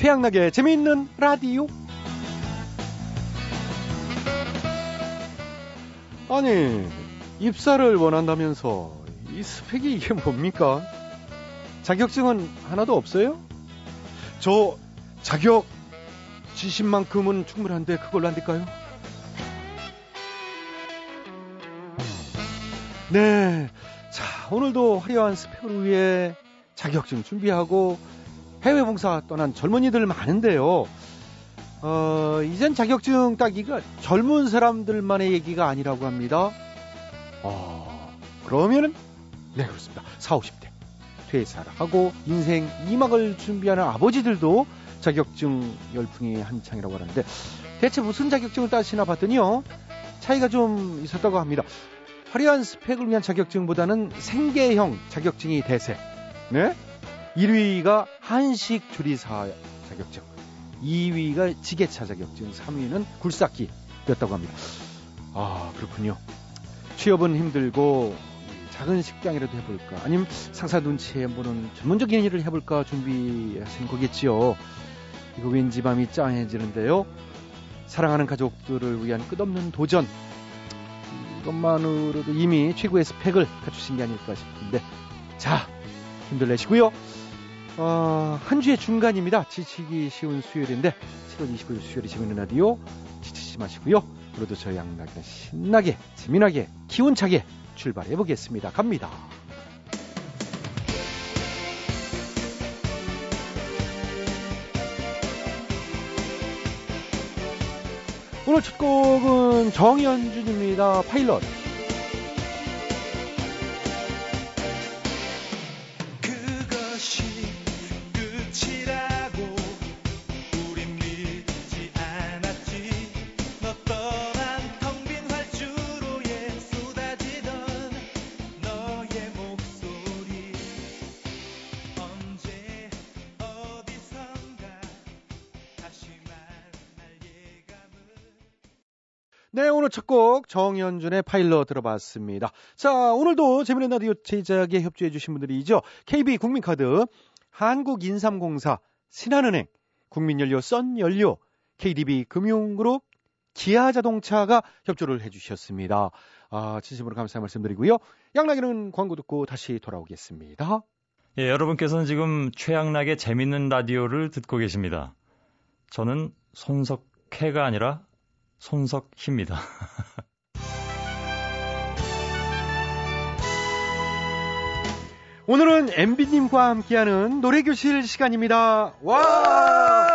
최양락의 재미있는 라디오. 아니, 입사를 원한다면서 이 스펙이 이게 뭡니까? 자격증은 하나도 없어요? 저 자격 지심만큼은 충분한데 그걸로 안 될까요? 네. 자, 오늘도 화려한 스펙을 위해 자격증 준비하고 해외 봉사 떠난 젊은이들 많은데요. 어, 이젠 자격증 따기가 젊은 사람들만의 얘기가 아니라고 합니다. 어, 그러면은, 네, 그렇습니다. 4, 50대. 퇴사를 하고 인생 2막을 준비하는 아버지들도 자격증 열풍이 한창이라고 하는데 대체 무슨 자격증을 따시나 봤더니요. 차이가 좀 있었다고 합니다. 화려한 스펙을 위한 자격증보다는 생계형 자격증이 대세. 네? 1위가 한식 조리사 자격증, 2위가 지게차 자격증, 3위는 굴삭기였다고 합니다. 아, 그렇군요. 취업은 힘들고 작은 식당이라도 해볼까 아니면 상사 눈치에 보는 전문적인 일을 해볼까 준비하신 거겠지요. 이거 왠지 밤이 짱해지는데요. 사랑하는 가족들을 위한 끝없는 도전. 이것만으로도 이미 최고의 스펙을 갖추신 게 아닐까 싶은데. 자, 힘들 내시고요. 어, 한 주의 중간입니다. 지치기 쉬운 수요일인데 7월 29일 수요일에 재밌는 라디오 지치지 마시고요. 오늘도 저희 양락이 신나게 재미나게 기운차게 출발해 보겠습니다. 갑니다. 오늘 첫 곡은 정현준입니다. 파일럿. 첫 곡 정현준의 파일럿 들어봤습니다. 자, 오늘도 재미있는 라디오 제작에 협조해 주신 분들이죠. KB 국민카드, 한국인삼공사, 신한은행, 국민연료 썬연료, KDB 금융그룹, 기아자동차가 협조를 해 주셨습니다. 아, 진심으로 감사 말씀드리고요. 양락이는 광고 듣고 다시 돌아오겠습니다. 예, 여러분께서는 지금 최양락의 재밌는 라디오를 듣고 계십니다. 저는 손석해가 아니라 손석희입니다. 오늘은 MB님과 함께하는 노래교실 시간입니다. 와!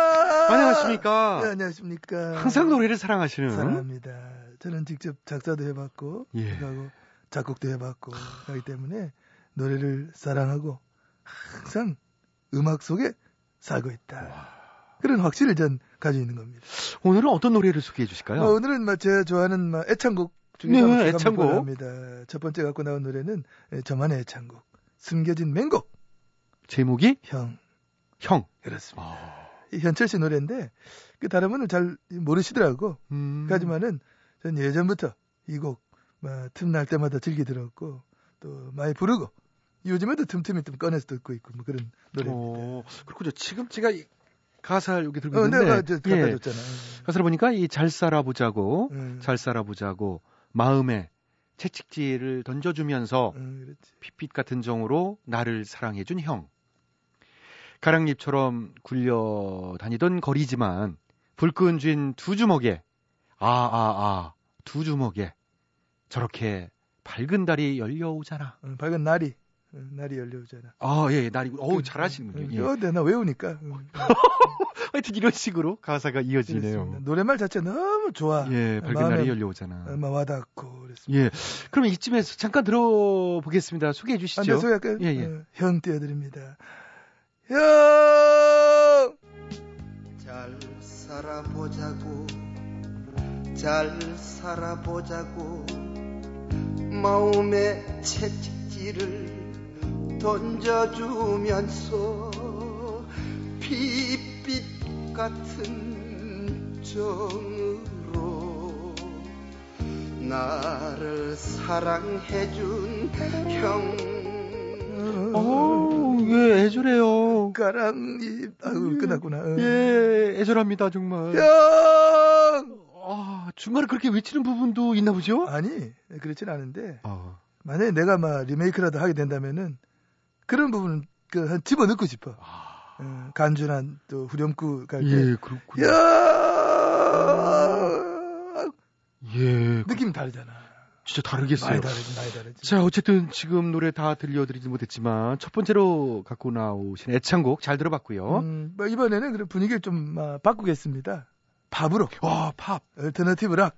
안녕하십니까? 네, 안녕하십니까? 항상 노래를 사랑하시는. 사랑합니다. 저는 직접 작사도 해봤고, 예. 하고 작곡도 해봤고, 하기 때문에 노래를 사랑하고 항상 음악 속에 살고 있다. 그런 확신을 전 가지고 있는 겁니다. 오늘은 어떤 노래를 소개해 주실까요? 뭐 오늘은 뭐 제가 좋아하는 뭐 애창곡 중에 네, 애창곡. 합니다. 첫 번째 갖고 나온 노래는 예, 저만의 애창곡. 숨겨진 맹곡. 제목이 형. 형. 그렇습니다. 아, 이 현철 씨 노래인데 그 다른 분은 잘 모르시더라고. 음. 하지만은 전 예전부터 이 곡 틈날 때마다 즐겨 들었고 또 많이 부르고 요즘에도 틈틈이 좀 꺼내서 듣고 있고 뭐 그런 노래입니다. 어, 그렇군요. 지금 제가 이 가사를 여기 들고 어, 있는데 내가 저 갖다 예, 줬잖아. 가사를 보니까 이 잘 살아보자고 응. 잘 살아보자고 마음에 채찍질을 던져주면서 응, 그렇지. 핏빛 같은 정으로 나를 사랑해준 형. 가랑잎처럼 굴려 다니던 거리지만 불끈 쥔 두 주먹에 아아아두 주먹에 저렇게 밝은 달이 열려오잖아. 응, 밝은 날이 응, 날이 열려오잖아. 아, 예, 예, 날이, 어우, 잘하시는군요. 예. 어, 네, 나 외우니까. 응. 하여튼 이런 식으로 가사가 이어지네요. 그렇습니다. 노래말 자체 너무 좋아. 예, 밝은 마음에 날이 열려오잖아. 얼마 와닿고 그랬습니다. 예. 그럼 이쯤에서 잠깐 들어보겠습니다. 소개해 아, 주시죠. 네, 소개할까요? 예, 예. 어, 형 띄워드립니다. 형! 잘 살아보자고 잘 살아보자고 마음의 채찍질을 던져주면서 빛빛 같은 정으로 나를 사랑해준 형 오, 왜 애절해요? 가랑잎. 아유, 끝났구나. 어. 예, 애절합니다, 정말. 형! 아, 중간에 그렇게 외치는 부분도 있나 보죠? 아니, 그렇진 않은데, 아, 만약에 내가 막 리메이크라도 하게 된다면은, 그런 부분은 그, 한 집어 넣고 싶어. 어, 간주나 또 후렴구 갈 때. 예, 그렇군요. 야! 예, 그- 느낌 다르잖아. 진짜 다르겠어요. 많이 다르지, 많이 다르지. 자, 어쨌든 지금 노래 다 들려드리지 못했지만 첫 번째로 갖고 나오신 애창곡 잘 들어봤고요. 음, 뭐 이번에는 그런 분위기를 좀 아, 바꾸겠습니다. 팝으로. 와, 팝. alternative rock.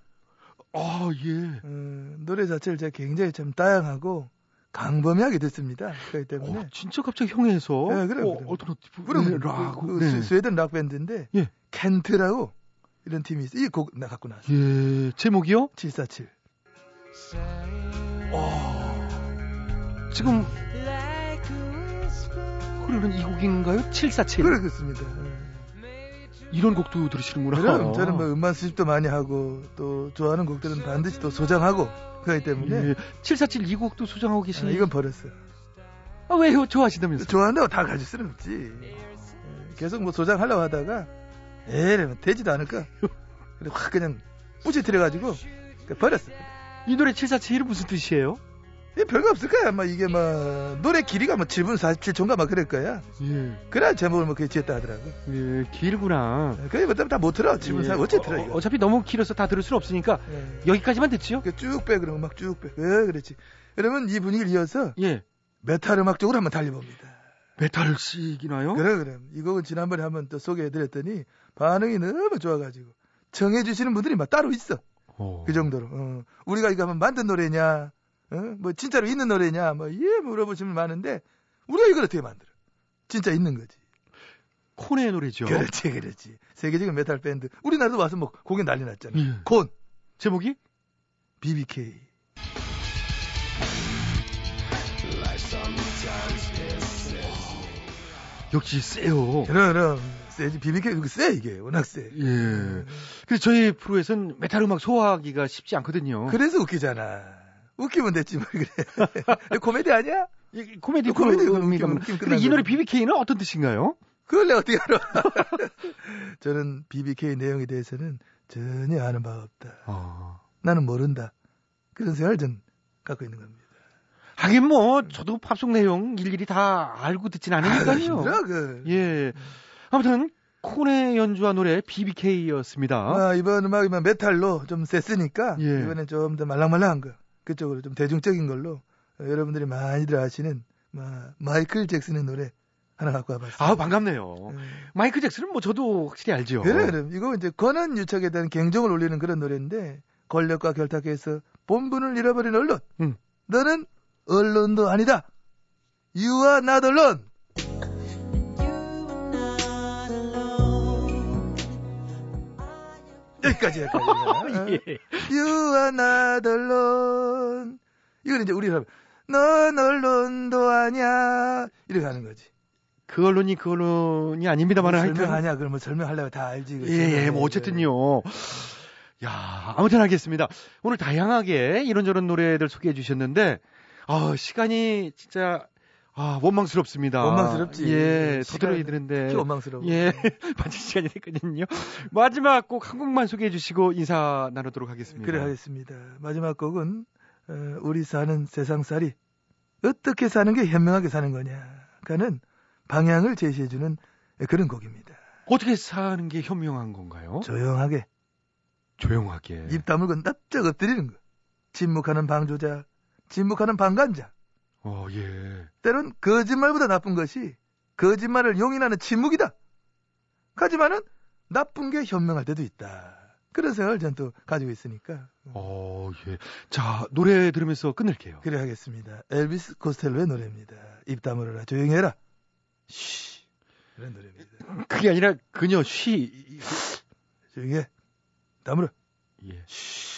아, 예. 어, 노래 자체를 제가 굉장히 좀 다양하고 광범위하게 듣습니다. 그렇기 때문에. 어, 진짜 갑자기 형에서 네, 그래요, 어. alternative 그럼 네, 그, rock. 그 네. 스- 스웨덴 rock 밴드인데 예. 켄트라고 이런 팀이 있어. 이곡 나 갖고 나왔어. 예, 제목이요? 747. 어, 지금 흐르는 이 곡인가요? 747. 그렇습니다. 이런 곡도 들으시는구나. 그럼 저는 뭐 음반 수집도 많이 하고 또 좋아하는 곡들은 반드시 또 소장하고 그렇기 때문에 예, 747이 곡도 소장하고 아, 계시니 이건 버렸어요. 아, 왜요? 좋아하시다면서? 좋아한다고 다 가질 수는 없지. 예, 계속 뭐 소장하려고 하다가 에이 되지도 않을까. 그래 확 그냥 뿌시트려가지고 버렸어. 이 노래 747은 무슨 뜻이에요? 이 별거 없을 거야. 막 이게 막 노래 길이가 뭐 7분 47초인가 막 그럴 거야. 예, 그래야 제목을 뭐 그렇게 지었다 하더라고. 예, 길구나. 그게 뭐 다못 들어. 7분 4 어째 들어 이거. 어, 차피 너무 길어서 다 들을 수 없으니까 예. 여기까지만 듣지요? 이렇게 쭉 빼, 그러면 막 쭉 빼. 예, 그렇지. 여러분, 이 분위기를 이어서 예. 메탈 음악 쪽으로 한번 달려봅니다. 메탈식이나요? 그래, 그래. 이 곡은 지난번에 한번 또 소개해드렸더니 반응이 너무 좋아가지고 청해주시는 분들이 막 따로 있어. 어. 그 정도로. 어. 우리가 이거 한번 만든 노래냐, 어? 뭐 진짜로 있는 노래냐, 뭐, 예, 물어보시면 많은데 우리가 이걸 어떻게 만들어? 진짜 있는 거지. 콘의 노래죠. 그렇지, 그렇지. 세계적인 메탈 밴드. 우리나라도 와서 뭐 공연 난리 났잖아. 예. 콘, 제목이? BBK. 역시 세요. 그럼, 그럼. 세지. BBK 그거 세, 이게. 워낙 세. 예. 그래서 저희 프로에서는 메탈 음악 소화하기가 쉽지 않거든요. 그래서 웃기잖아. 웃기면 됐지 뭘 그래. 코미디 아니야? 이 코미디 코미디 그건 코미디입니다. 웃기면- 웃기면 근데 이 노래. BBK는 어떤 뜻인가요? 그걸 내가 어떻게 알아? 저는 BBK 내용에 대해서는 전혀 아는 바가 없다. 아. 나는 모른다. 그런 생각을 전 갖고 있는 겁니다. 하긴 뭐 저도 팝송 내용 일일이 다 알고 듣진 않으니까요. 그. 예. 아무튼 콘의 연주한 노래 BBK였습니다. 아, 이번 음악이면 메탈로 좀 셌으니까 예. 이번엔 좀 더 말랑말랑한 거 그쪽으로 좀 대중적인 걸로 어, 여러분들이 많이들 아시는 마, 마이클 잭슨의 노래 하나 갖고 와봤어요. 아 반갑네요. 음. 마이클 잭슨은 뭐 저도 확실히 알죠. 그래, 그래. 이거 이제 권한 유착에 대한 경종을 울리는 그런 노래인데 권력과 결탁해서 본분을 잃어버린 언론. 음. 너는 언론도 아니다. You are not alone. 여기까지 여기까지. 예. You are not alone. 이건 이제 우리가 넌 언론도 아니야. 이렇게 하는 거지. 그 언론이 그 언론이 아닙니다만은 하여튼 설명하냐? 그러면 설명하려고 다 알지. 예, 예, 뭐 어쨌든요. 야, 아무튼 알겠습니다. 오늘 다양하게 이런저런 노래들 소개해 주셨는데, 아, 시간이 진짜, 아, 원망스럽습니다. 원망스럽지. 예, 더 시간 들어야 되는데. 원망스러워. 예, 마칠 시간이 됐거든요. 마지막 곡 한 곡만 소개해 주시고 인사 나누도록 하겠습니다. 그래 하겠습니다. 마지막 곡은 어, 우리 사는 세상살이 어떻게 사는 게 현명하게 사는 거냐가는 방향을 제시해 주는 그런 곡입니다. 어떻게 사는 게 현명한 건가요? 조용하게 조용하게. 입 다물고 납작 엎드리는 거. 침묵하는 방조자, 침묵하는 방관자. 어, 예. 때론 거짓말보다 나쁜 것이 거짓말을 용인하는 침묵이다. 하지만은 나쁜 게 현명할 때도 있다. 그런 생각을 전 또 가지고 있으니까 어, 예. 자, 노래 들으면서 끝낼게요. 그래 하겠습니다. 엘비스 코스텔로의 노래입니다. 입 다물어라 조용히 해라. 쉬 그런 노래입니다. 그게 아니라 그녀 쉬. 조용히 해. 다물어. 예. 쉬. 쉬.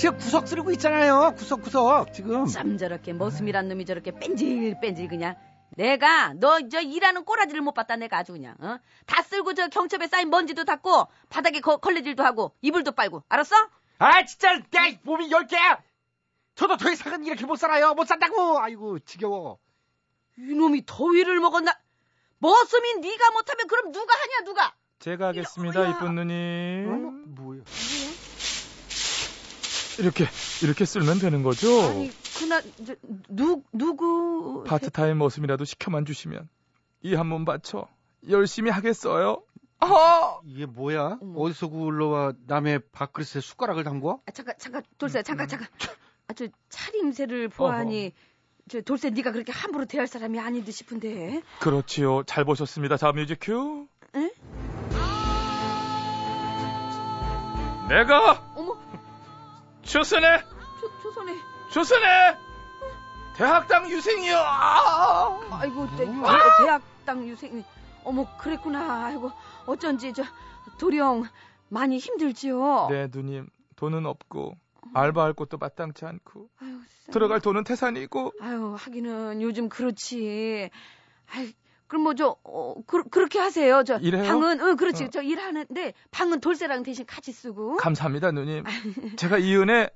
지금 구석 쓰고 있잖아요. 구석구석, 지금. 참 저렇게 머슴이란 놈이 저렇게 뺀질뺀질 그냥. 내가 너 저 일하는 꼬라지를 못 봤다 내가 아주 그냥 어? 다 쓸고 저 경첩에 쌓인 먼지도 닦고 바닥에 거, 걸레질도 하고 이불도 빨고 알았어? 아, 진짜, 내 몸이 열 개야! 저도 더 이상은 이렇게 못 살아요. 못 산다고! 아이고, 지겨워. 이놈이 더위를 먹었나? 머슴이 네가 못하면 그럼 누가 하냐 누가? 제가 하겠습니다? 이쁜 누님. 뭐야? 이렇게 이렇게 쓸면 되는 거죠? 아니 그나 저, 누 누구 파트타임 머슴이라도 시켜만 주시면 이한몸 바쳐 열심히 하겠어요. 아! 이게 뭐야? 어머. 어디서 굴러와 남의 밥그릇에 숟가락을 담궈? 아, 잠깐 잠깐 돌쇠 잠깐 잠깐 아 저 차림새를 보아하니 저 돌쇠 네가 그렇게 함부로 대할 사람이 아닌 듯 싶은데 그렇지요. 잘 보셨습니다. 자, 뮤직 큐. 에? 내가 조선의 조, 조선에 조선의 대학당 유생이요. 아! 아이고 대? 아이고, 대학당 유생 어머 그랬구나 아이고 어쩐지 저 도령 많이 힘들지요 네, 누님. 돈은 없고 알바할 곳도 마땅치 않고 아유. 들어갈 돈은 태산이고 아유 하기는 요즘 그렇지 아이 그럼 뭐저 어, 그, 그렇게 하세요 저 일해요? 방은 응 그렇지 어. 저 일하는데 방은 돌쇠랑 대신 같이 쓰고 감사합니다, 누님. 제가 이 은혜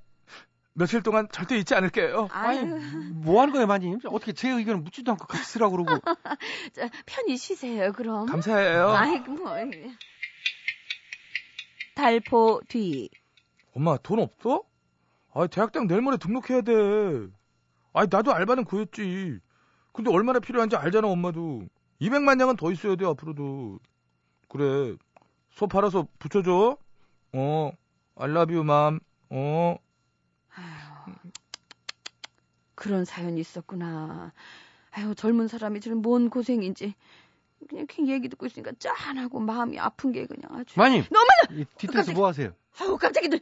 며칠 동안 절대 잊지 않을게요. 아니, 아유 뭐 하는 거예요, 마님? 어떻게 제 의견을 묻지도 않고 같이 쓰라고 그러고. 저, 편히 쉬세요 그럼 감사해요. 아이고 뭐 달포 뒤 엄마 돈 없어? 아 대학당 내일 모레 등록해야 돼. 아 나도 알바는 구했지. 근데 얼마나 필요한지 알잖아 엄마도. 200만 양은 더 있어야 돼 앞으로도. 그래. 소 팔아서 붙여줘. 어. 알라뷰 맘. 어. 아유, 그런 사연이 있었구나. 아유, 젊은 사람이 저런 뭔 고생인지. 그냥 그 얘기 듣고 있으니까 짠하고 마음이 아픈 게 그냥 아주. 마님! 너무 이 뒤뜰에서 뭐 하세요? 아우, 깜짝이야. 너,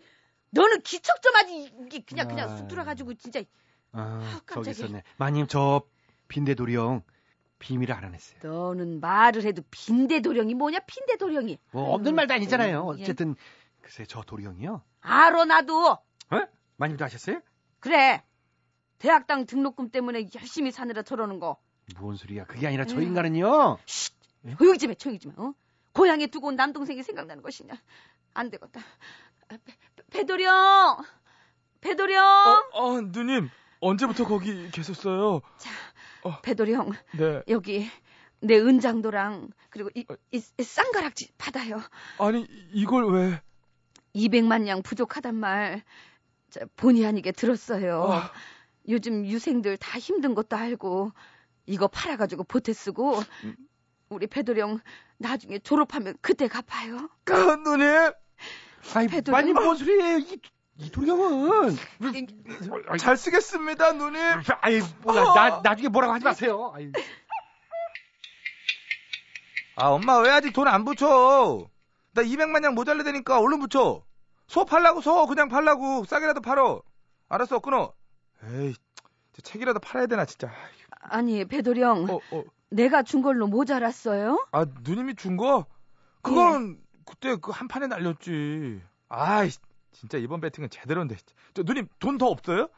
너는 기척 좀 하지. 이게 그냥, 그냥 아. 쑥 들어가지고 진짜. 아, 저기 깜짝이야. 있었네. 마님, 저 빈대도령 비밀을 알아냈어요. 너는 말을 해도 빈대도령이 뭐냐, 빈대도령이. 뭐 없는 말도 아니잖아요. 예. 어쨌든 글쎄 저 도령이요. 알어, 나도. 어? 마님도 아셨어요? 그래. 대학당 등록금 때문에 열심히 사느라 저러는 거. 뭔 소리야? 그게 아니라 저 음. 인간은요. 조용히 좀 해, 조용히 좀 해, 어? 고향에 두고 온 남동생이 생각나는 것이냐. 안 되겠다. 아, 배, 배도령! 배도령! 어, 어 누님 언제부터 거기 계셨어요? 배도령, 네. 여기 내 은장도랑 그리고 이, 어. 이, 이 쌍가락지 받아요. 아니 이걸 왜? 200만 양 부족하단 말 저, 본의 아니게 들었어요. 아. 요즘 유생들 다 힘든 것도 알고 이거 팔아가지고 보태 쓰고 음. 우리 배도령 나중에 졸업하면 그때 갚아요. 그 누님. 아이, 배도령. 마님 뭔 소리예요? 이, 이 도령은. 잘 쓰겠습니다 누님. 아이, 뭐야. 나, 나중에 뭐라고 하지 마세요. 아이. 아, 엄마 왜 아직 돈 안 붙여? 나 200만 양 모자르 되니까 얼른 붙여. 소 팔라고 소 그냥 팔라고 싸게라도 팔어. 알았어 끊어. 에이, 저 책이라도 팔아야 되나 진짜. 아니 배도령 어, 어. 내가 준 걸로 모자랐어요? 아 누님이 준 거? 그건 그때 그 한 판에 날렸지. 아이, 진짜 이번 배팅은 제대로인데. 저 누님 돈 더 없어요?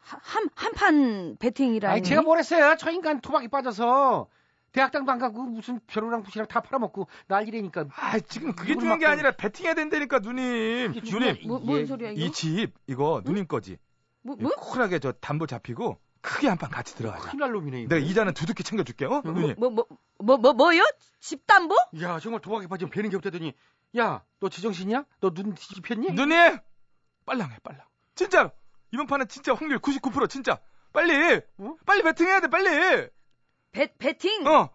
한 한 판 배팅이라니. 아이, 제가 뭘 했어요? 저 인간 토막이 빠져서. 대학당도 안 가고 무슨 벼루랑 부시랑 다 팔아먹고 난리라니까. 아, 지금 그게 중요한 게 막- 아니라 배팅해야 된다니까 누님. 그게 누님, 뭐, 뭔 예, 소리야 이거? 이 집 이거 누님 거지. 뭐, 이거 뭐? 쿨하게 저 담보 잡히고 크게 한 판 같이 들어가자. 큰일 날 놈이네. 이거. 내가 이자는 두둑히 챙겨줄게, 어? 음. 누님. 뭐, 뭐, 뭐, 뭐, 뭐 요? 집담보? 야, 정말 도박에 빠지면 배는 게 없다더니. 야, 너 제정신이야? 너 눈 뒤집혔니? 누님! 빨랑해, 빨랑. 진짜로! 이번 판은 진짜 확률 99% 진짜! 빨리! 어? 빨리 배팅해야 돼, 빨리! 배, 배팅? 어!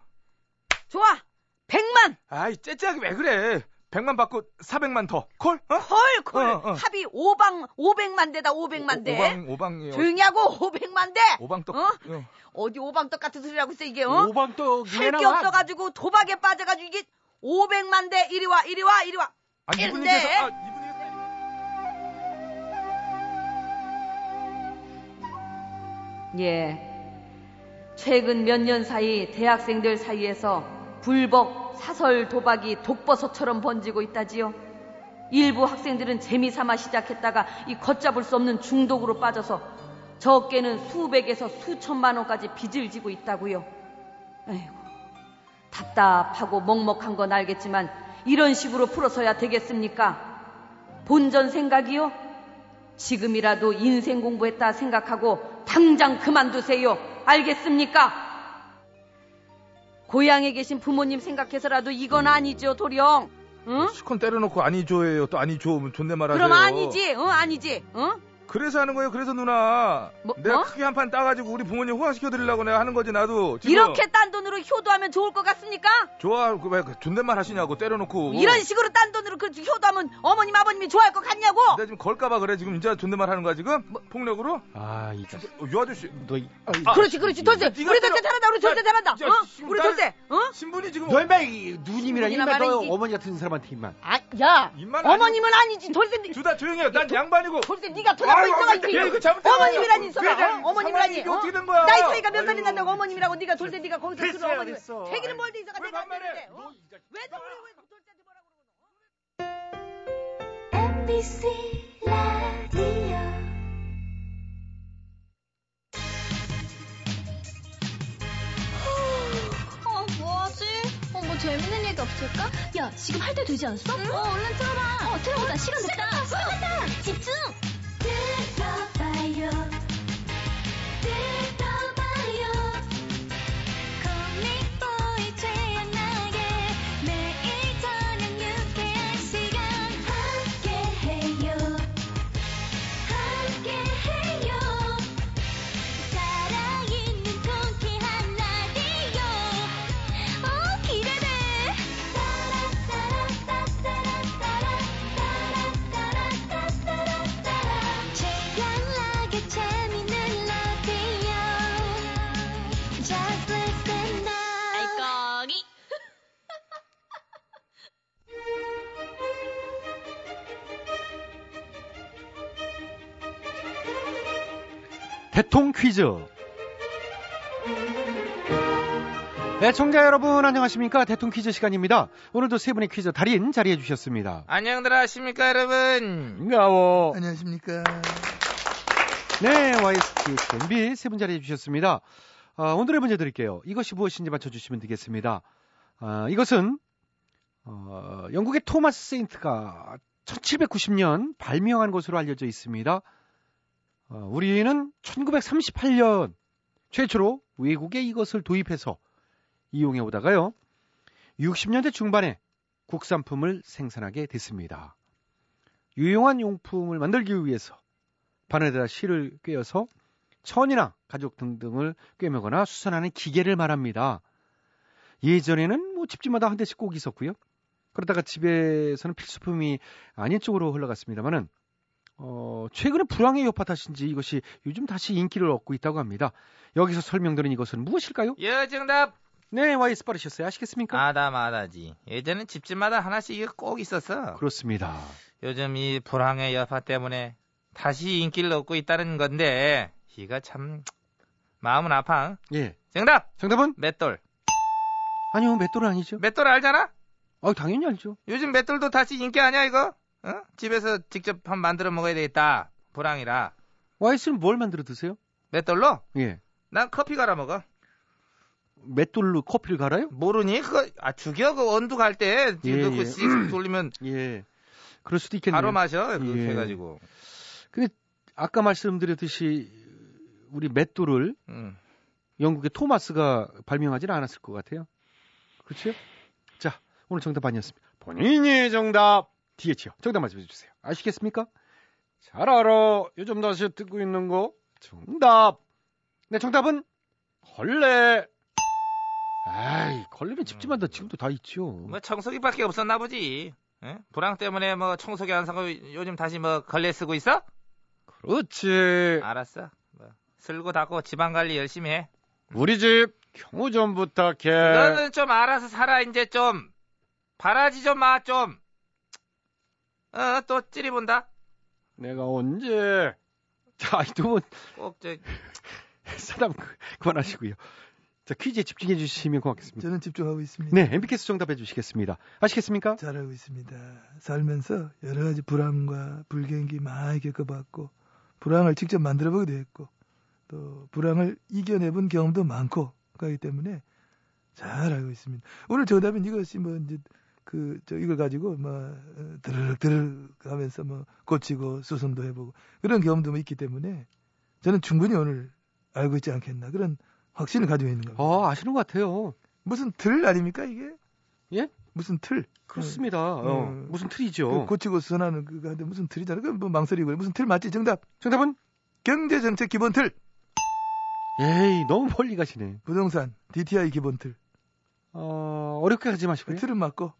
좋아! 백만! 아이, 째째하게 왜 그래? 100만 받고 400만 더. 콜? 어? 콜, 콜. 어, 어. 합이 5방, 500만 대다, 500만 대. 오방 오방이요. 조용히 하고 500만 대. 오방떡. 어? 어. 어디 오방떡 같은 소리를 하고 있어, 이게, 어? 오방떡 할게 없어가지고 도박에 빠져가지고 이게 500만 대 이리 와, 이리 와, 이리 와. 아. 이분이 계속 아, 이분이 계속 예. 최근 몇 년 사이 대학생들 사이에서 불법 사설 도박이 독버섯처럼 번지고 있다지요. 일부 학생들은 재미삼아 시작했다가 이 걷잡을 수 없는 중독으로 빠져서 적게는 수백에서 수천만 원까지 빚을 지고 있다고요. 아이고, 답답하고 먹먹한 건 알겠지만 이런 식으로 풀어서야 되겠습니까? 본전 생각이요? 지금이라도 인생 공부했다 생각하고 당장 그만두세요. 알겠습니까? 고향에 계신 부모님 생각해서라도 이건 아니죠, 도령. 응? 시컨 때려놓고 아니 줘예요. 또 아니 줘. 존댓말 하세요. 그럼 아니지, 응, 아니지, 응? 그래서 하는 거예요. 그래서 누나. 뭐, 내가 뭐? 크게 한 판 따가지고 우리 부모님 호강시켜 드리려고 내가 하는 거지 나도. 지금. 이렇게 딴 돈으로 효도하면 좋을 것 같습니까? 좋아. 그왜 존댓말 하시냐고 때려놓고. 이런 식으로 딴 돈으로 그 효도하면 어머님, 아버님이 좋아할 것 같냐고? 내가 지금 걸까봐 그래. 지금 이제 존댓말 하는 거야 지금? 뭐? 폭력으로? 아, 이 자식. 어, 이 아저씨. 너, 이- 아, 그렇지, 그렇지, 돌쇠. 우리 때려. 돌쇠 잘한다, 우리 돌쇠 야, 잘한다. 야, 어? 지금 우리 돌쇠, 어? 신분이 지금. 너 누님이라 누님이나 임마 너. 어머니 같은 사람한테 임마. 아, 야, 입만 어머님은 아니지. 돌쇠, 조용히 해. 난 양반이고. 돌쇠 네가 돈 하고 있어가 이거 잘못된 어머님이라니 어? 어머님이라니 이게 어떻게 된 거야? 나이 차이가 몇 살이. 난다고 어머님이라고 네가 돌쇠 네가 거기서 들어 어머님. 세기는 멀리 있어가 왜 내가 안? 되는데 어? 왜 저래 왜 돌쇠한테 뭐라고 그러노? MBC 라디오 어, 뭐하지? 어, 뭐 재밌는 얘기 없을까? 야, 지금 할 때 되지 않았어? 어, 얼른 틀어봐. 어, 틀어보자. 시간 됐다. 시간 됐다. 집중! 대통 퀴즈. 애청자 여러분 안녕하십니까 대통 퀴즈 시간입니다. 오늘도 세 분의 퀴즈 달인 자리해 주셨습니다. 안녕들 하십니까 여러분. 반가워. 안녕하십니까. 네 YSTXMB 세분 자리해 주셨습니다. 아, 오늘의 문제 드릴게요. 이것이 무엇인지 맞춰주시면 되겠습니다. 아, 이것은 어, 영국의 토마스 세인트가 1790년 발명한 것으로 알려져 있습니다. 어, 우리는 1938년 최초로 외국에 이것을 도입해서 이용해 오다가요. 60년대 중반에 국산품을 생산하게 됐습니다. 유용한 용품을 만들기 위해서 바늘에다 실을 꿰어서 천이나 가죽 등등을 꿰매거나 수선하는 기계를 말합니다. 예전에는 뭐 집집마다 한 대씩 꼭 있었고요. 그러다가 집에서는 필수품이 아닌 쪽으로 흘러갔습니다만은 어, 최근에 불황의 여파 탓인지 이것이 요즘 다시 인기를 얻고 있다고 합니다. 여기서 설명드린 이것은 무엇일까요? 예 정답. 네, 와이스 빠르셨어요. 아시겠습니까? 아다마다지. 예전엔 집집마다 하나씩 이거 꼭 있었어. 그렇습니다. 요즘 이 불황의 여파 때문에 다시 인기를 얻고 있다는 건데 이가 참 마음은 아파. 예. 정답. 정답은? 맷돌. 아니요, 맷돌은 아니죠. 맷돌 알잖아? 아, 당연히 알죠. 요즘 맷돌도 다시 인기 아니야 이거? 어? 집에서 직접 한 만들어 먹어야 되겠다. 불황이라. 와이스는 뭘 만들어 드세요? 맷돌로? 예. 난 커피 갈아 먹어. 맷돌로 커피를 갈아요? 모르니? 그거 아 죽여 그 원두 갈 때 예, 넣고 예. 씩 돌리면 예. 그럴 수도 있겠네요. 바로 마셔. 그렇게 예. 해가지고. 아까 말씀드렸듯이 우리 맷돌을 음. 영국의 토마스가 발명하지는 않았을 것 같아요. 그렇죠? 자, 오늘 정답 아니었습니다. 본인이 정답. DH요. 정답 말씀해 주세요. 아시겠습니까? 잘 알아. 요즘 다시 듣고 있는 거. 정답. 네, 정답은 걸레. 아이, 걸레는 집집마다 지금도 다 있죠. 뭐 청소기밖에 없었나 보지. 예? 불황 때문에 뭐 청소기 안 사고 요즘 다시 뭐 걸레 쓰고 있어? 그렇지. 알았어. 뭐 쓸고 닦고 집안 관리 열심히 해. 우리 집 경호 좀 부탁해. 너는 좀 알아서 살아 이제 좀 바라지 좀 마 좀. 어또 찌리 본다. 내가 언제? 자, 이두분 꼭저 사담 그- 그만하시고요. 자, 퀴즈에 집중해 주시면 고맙겠습니다. 저는 집중하고 있습니다. 네, MBK스 정답해 주시겠습니다. 아시겠습니까? 잘하고 있습니다. 살면서 여러 가지 불황과 불경기 많이 겪어봤고 불황을 직접 만들어보기도 했고 또 불황을 이겨내본 경험도 많고 그렇기 때문에 잘 알고 있습니다. 오늘 정답은 이것이 뭐 이제 그 저 이걸 가지고 뭐 어, 드르륵 드르륵 하면서 뭐 고치고 수선도 해보고 그런 경험도 뭐 있기 때문에 저는 충분히 오늘 알고 있지 않겠나 그런 확신을 가지고 있는 겁니다. 어, 아시는 것 같아요. 무슨 틀 아닙니까 이게? 예? 무슨 틀? 그렇습니다. 어, 음. 무슨 그 틀이죠? 고치고 선하는 그거 한데 무슨 틀이잖아. 그뭐 망설이고 무슨 틀 맞지? 정답. 정답은? 경제 정책 기본 틀. 에이, 너무 멀리 가시네. 부동산 DTI 기본 틀. 어, 어렵게 가지 마시고요. 틀은 맞고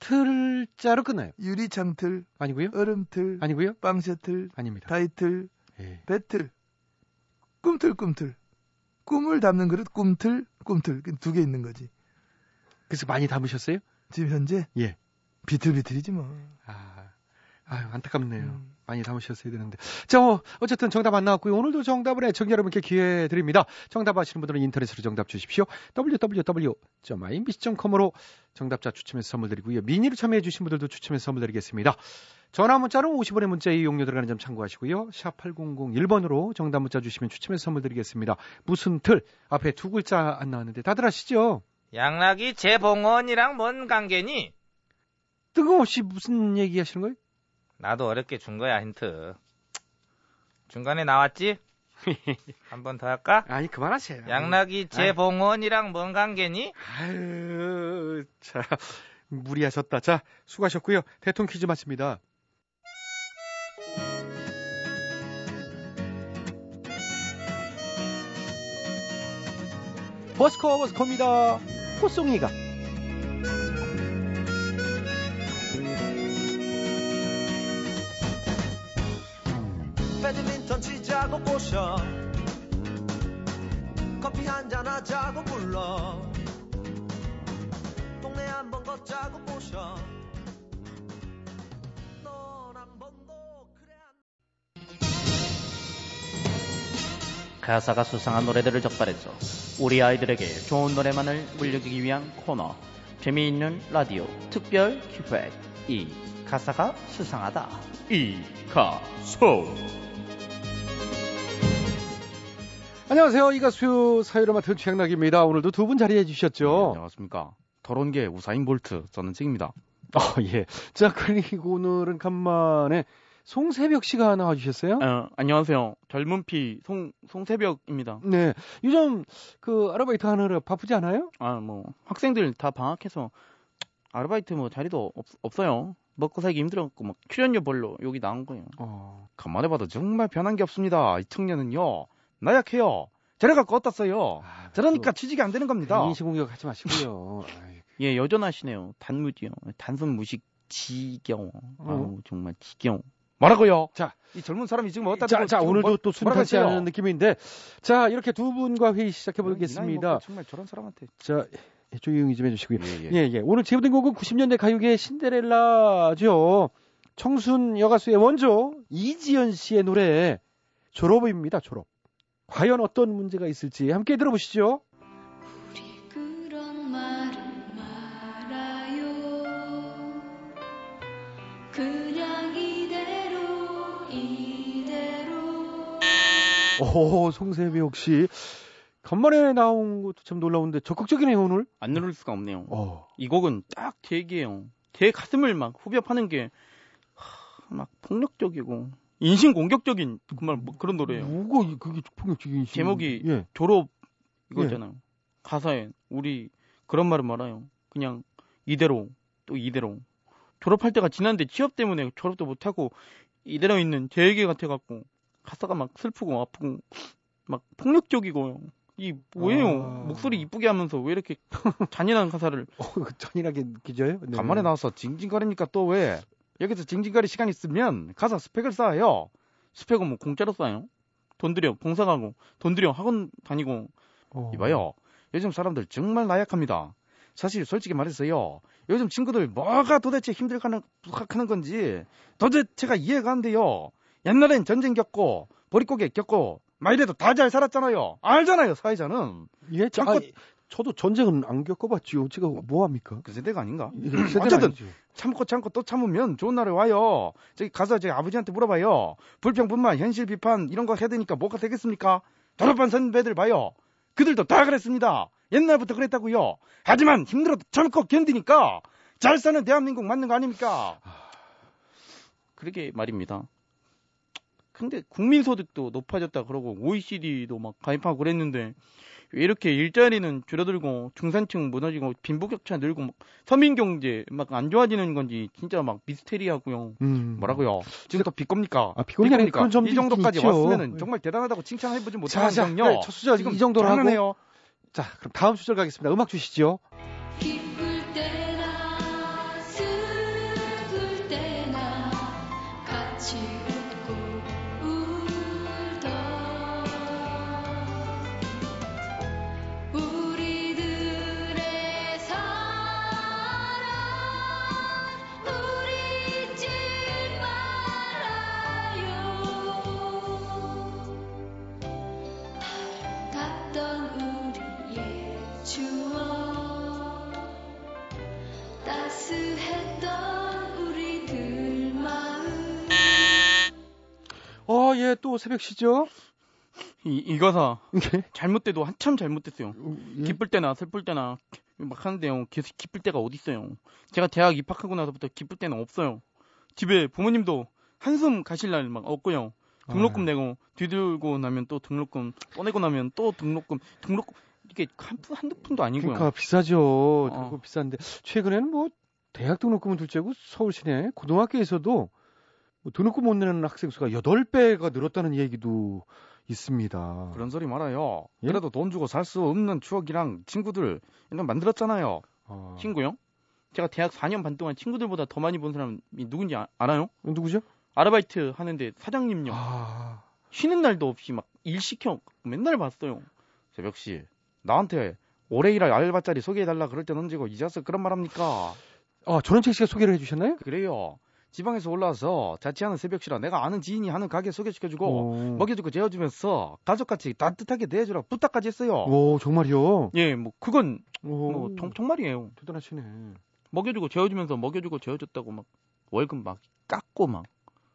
틀자로 끝나요. 유리창 틀, 아니고요? 얼음 틀, 아니고요? 빵셔 틀, 아닙니다. 다이틀, 예. 배틀, 꿈틀 꿈틀. 꿈을 담는 그릇 꿈틀 꿈틀 두 개 있는 거지. 그래서 많이 담으셨어요? 지금 현재 예. 비틀비틀이지 뭐. 아, 아유, 안타깝네요. 음. 많이 담으셨어야 되는데. 자, 어, 어쨌든 정답 안 나왔고요. 오늘도 정답을 애청 여러분께 기회 드립니다. 정답 아시는 분들은 인터넷으로 정답 주십시오. www.imbc.com으로 정답자 추첨해서 선물 드리고요. 미니로 참여해 주신 분들도 추첨해서 선물 드리겠습니다. 전화 문자는 50원의 문자 이용료 들어가는 점 참고하시고요. 샵 8001번으로 정답 문자 주시면 추첨해서 선물 드리겠습니다. 무슨 틀 앞에 두 글자 안 나왔는데 다들 아시죠? 양락이 재봉원이랑 뭔 관계니? 뜬금없이 무슨 얘기 하시는 거예요? 나도 어렵게 준 거야 힌트. 중간에 나왔지? 한 번 더 할까? 아니 그만하세요. 양락이 재봉원이랑 뭔 관계니? 아유, 자, 무리하셨다. 자, 수고하셨고요. 대통 령 퀴즈 마칩니다. 버스커 버스커입니다. 호송이가. 배드민턴 치자고 모셔. 커피 한잔 하자고 불러. 동네 한번 걷자고 안 가사가 수상한 노래들을 적발해서 우리 아이들에게 좋은 노래만을 물려주기 위한 코너. 재미있는 라디오 특별 기획. 이 가사가 수상하다. 이 가수 안녕하세요. 이 가수 사회를 맡은 최양락입니다. 오늘도 두 분 자리해 주셨죠. 안녕하십니까. 더러운 게 우사인 볼트 저는 찍입니다. 어, 예. 자, 그리고 오늘은 간만에 송새벽 씨가 나와 주셨어요. 어, 안녕하세요. 젊은 피 송, 송새벽입니다. 네. 요즘 그 아르바이트 하느라 바쁘지 않아요? 아, 뭐, 학생들 다 방학해서 아르바이트 뭐 자리도 없, 없어요. 먹고 살기 힘들어갖고 막 출연료 벌러 여기 나온 거예요. 어. 간만에 봐도 정말 변한 게 없습니다. 이 청년은요. 나약해요. 저래갖고 써요. 아, 저러니까 취직이 안 되는 겁니다. 인신공격 하지 마시고요. 아이, 예, 여전하시네요. 단무지요. 단순 무식 지겨워. 아우, 정말 지겨워. 뭐라고요? 자, 이 젊은 사람이 지금 어디다 자, 대고 자, 오늘도 뭐- 또 순탄치? 않은 느낌인데, 자, 이렇게 두 분과 회의 시작해 보겠습니다. 먹고 정말 저런 사람한테. 자, 예, 조용히 좀 해주시고요. 예, 예. 예, 예. 오늘 제보된 곡은 90년대 가요계의 신데렐라죠. 청순 여가수의 원조, 이지연 씨의 노래, 졸업입니다, 졸업. 과연 어떤 문제가 있을지 함께 들어보시죠. 그런 말을 말아요 그냥 이대로 이대로 오, 송세미 씨. 간만에 나온 것도 참 놀라운데 적극적이네요, 오늘. 안 누를 수가 없네요. 어. 이 곡은 딱 제 얘기예요. 제 가슴을 막 후벼 파는 게 막 폭력적이고 인신 공격적인 정말 뭐 그런 노래예요. 뭐가 이- 그게 폭력적인 시- 제목이 예. 졸업 이거잖아요. 가사에 우리 그런 말을 말아요. 그냥 이대로 또 이대로 졸업할 때가 지났는데 취업 때문에 졸업도 못하고 이대로 있는 제 얘기 같아갖고 가사가 막 슬프고 아프고 막 폭력적이고요. 이 뭐예요? 아. 목소리 이쁘게 하면서 왜 이렇게 잔인한 가사를 어, 잔인하게 느껴져요? 네. 간만에 나와서 징징거리니까 또 왜 여기서 징징거리 시간 있으면 가서 스펙을 쌓아요. 스펙은 뭐 공짜로 쌓아요. 돈 들여 봉사 가고 돈 들여 학원 다니고 어. 이봐요. 요즘 사람들 정말 나약합니다. 사실 솔직히 말해서요. 요즘 친구들 뭐가 도대체 힘들어하는 하는 건지 도대체가 이해가 안 돼요. 옛날엔 전쟁 겪고 보릿고개 겪고 막 이래도 다 잘 살았잖아요. 알잖아요 사회자는. 예, 자, 참고- 아니, 저도 전쟁은 안 겪어봤지요. 제가 뭐 합니까? 그 세대가 아닌가? 그 세대는 어쨌든 아니죠. 참고 참고 또 참으면 좋은 날이 와요. 저기 가서 저기 아버지한테 물어봐요. 불평, 분만, 현실 비판 이런 거 해야 되니까 뭐가 되겠습니까? 졸업한 선배들 봐요. 그들도 다 그랬습니다. 옛날부터 그랬다고요. 하지만 힘들어도 참고 견디니까 잘 사는 대한민국 맞는 거 아닙니까? 그러게 말입니다. 근데 국민소득도 높아졌다 그러고 OECD도 막 가입하고 그랬는데 왜 이렇게 일자리는 줄어들고 중산층 무너지고 빈부격차 늘고 막 서민 경제 막 안 좋아지는 건지 진짜 막 미스테리하고요. 음. 뭐라고요? 지금 또 비겁니까? 아, 비겁니 아니, 그런 점도 이 정도까지 있죠. 왔으면은 정말 대단하다고 칭찬해보지 못하는군요. 그래, 첫 수절 이 정도로 하고. 자, 그럼 다음 수절 가겠습니다. 음악 주시죠. 어, 예, 또 새벽 시죠? 이, 이 가사 예. 잘못돼도 한참 잘못됐어요. 예. 기쁠 때나 슬플 때나 막 하는데요. 계속 기쁠 때가 어디 있어요? 제가 대학 입학하고 나서부터 기쁠 때는 없어요. 집에 부모님도 한숨 가실 날 막 없고요. 등록금 아유. 내고 뒤들고 나면 또 등록금 꺼내고 나면 또 등록금 등록금 이게 한푼 한두 푼도 아니고요. 그러니까 비싸죠. 어. 그거 비싼데 최근에는 뭐 대학 등록금은 둘째고 서울 시내 고등학교에서도 뭐 등록금 못 내는 학생 수가 8배가 늘었다는 얘기도 있습니다. 그런 소리 말아요. 예? 그래도 돈 주고 살 수 없는 추억이랑 친구들 이런 거 만들었잖아요. 아, 친구요? 제가 대학 4년 반 동안 친구들보다 더 많이 본 사람이 누군지 아- 알아요? 누구죠? 아르바이트 하는데 사장님요. 아, 쉬는 날도 없이 막 일 시켜 맨날 봤어요. 새벽 씨 나한테 올해 일할 알바자리 소개해달라 그럴 땐 언제고 이제 와서 그런 말 합니까? 아 전원책 씨가 소개를 해주셨나요? 그래요. 지방에서 올라와서 자취하는 새벽 씨라 내가 아는 지인이 하는 가게 소개시켜주고 오, 먹여주고 재워주면서 가족같이 따뜻하게 대해주라 부탁까지 했어요. 오 정말요? 예, 뭐 그건 오, 뭐 정, 정말이에요. 대단하시네. 먹여주고 재워주면서 먹여주고 재워줬다고 막 월급 막 깎고 막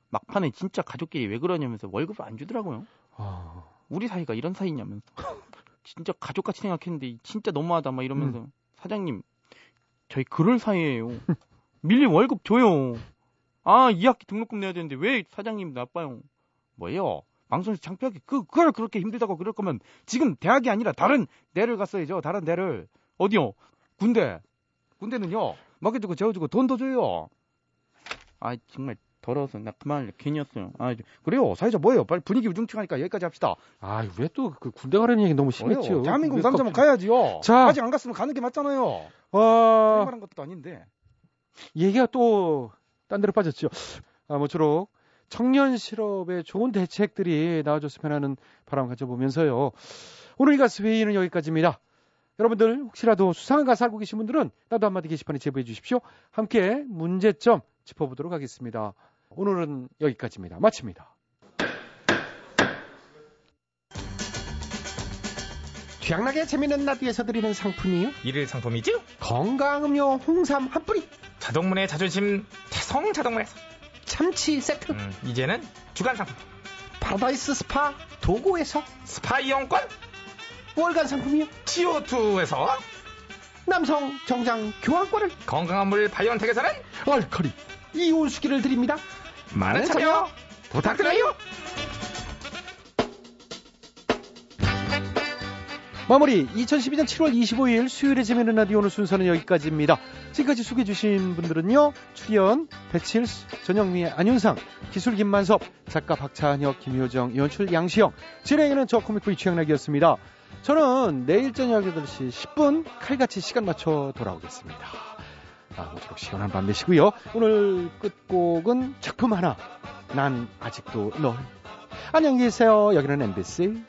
막판에 진짜 가족끼리 왜 그러냐면서 월급을 안 주더라고요. 아, 우리 사이가 이런 사이냐면서 진짜 가족같이 생각했는데 진짜 너무하다 막 이러면서 음. 사장님 저희 그럴 사이예요. 밀린 월급 줘요. 아, 이 학기 등록금 내야 되는데 왜 사장님 나빠요? 뭐예요? 방송에서 창피하게 그 그걸 그렇게 힘들다고 그럴 거면 지금 대학이 아니라 다른 대를 갔어야죠. 다른 대를 어디요? 군대. 군대는요. 먹여주고 재워주고 돈도 줘요. 아 정말 더러워서 나 그만 괜히 했어요. 아 그래요. 사회자 뭐예요? 빨리 분위기 우중충하니까 여기까지 합시다. 아, 왜 또 그 군대 가라는 얘기 너무 심했죠? 뭐예요? 대한민국 왜 남자면 가야지요. 자. 아직 안 갔으면 가는 게 맞잖아요. 아, 말한 것도 아닌데. 얘기가 또 딴 데로 빠졌죠. 아무쪼록 청년 실업에 좋은 대책들이 나와줬으면 하는 바람 가져보면서요. 오늘 이 가스 회의는 여기까지입니다. 여러분들 혹시라도 수상한 가사 알고 계신 분들은 나도 한마디 게시판에 제보해 주십시오. 함께 문제점 짚어보도록 하겠습니다. 오늘은 여기까지입니다. 마칩니다. 최양락의 재밌는 라디오에서 드리는 상품이요. 일일 상품이죠? 건강음료 홍삼 한 뿌리, 자동문의 자존심 태성 자동문에서. 참치 세트, 음, 이제는 주간 상품. 파라다이스 스파 도고에서. 스파 이용권. 월간 상품이요. CO2에서. 남성 정장 교환권을. 건강한 물 바이온텍에서는 알칼리 이온수기를 드립니다. 많은 참여 부탁드려요. 마무리 2012년 7월 25일 수요일에 재미있는 라디오 오늘 순서는 여기까지입니다. 지금까지 소개해 주신 분들은요. 출연 배칠수, 전영미, 안윤상, 기술 김만섭, 작가 박찬혁, 김효정, 연출 양시영, 진행에는 저 코믹부이 취향락이었습니다. 저는 내일 저녁 8시 10분 칼같이 시간 맞춰 돌아오겠습니다. 아, 모쪼록 시원한 밤 되시고요. 오늘 끝곡은 작품 하나. 난 아직도 널. 안녕히 계세요. 여기는 MBC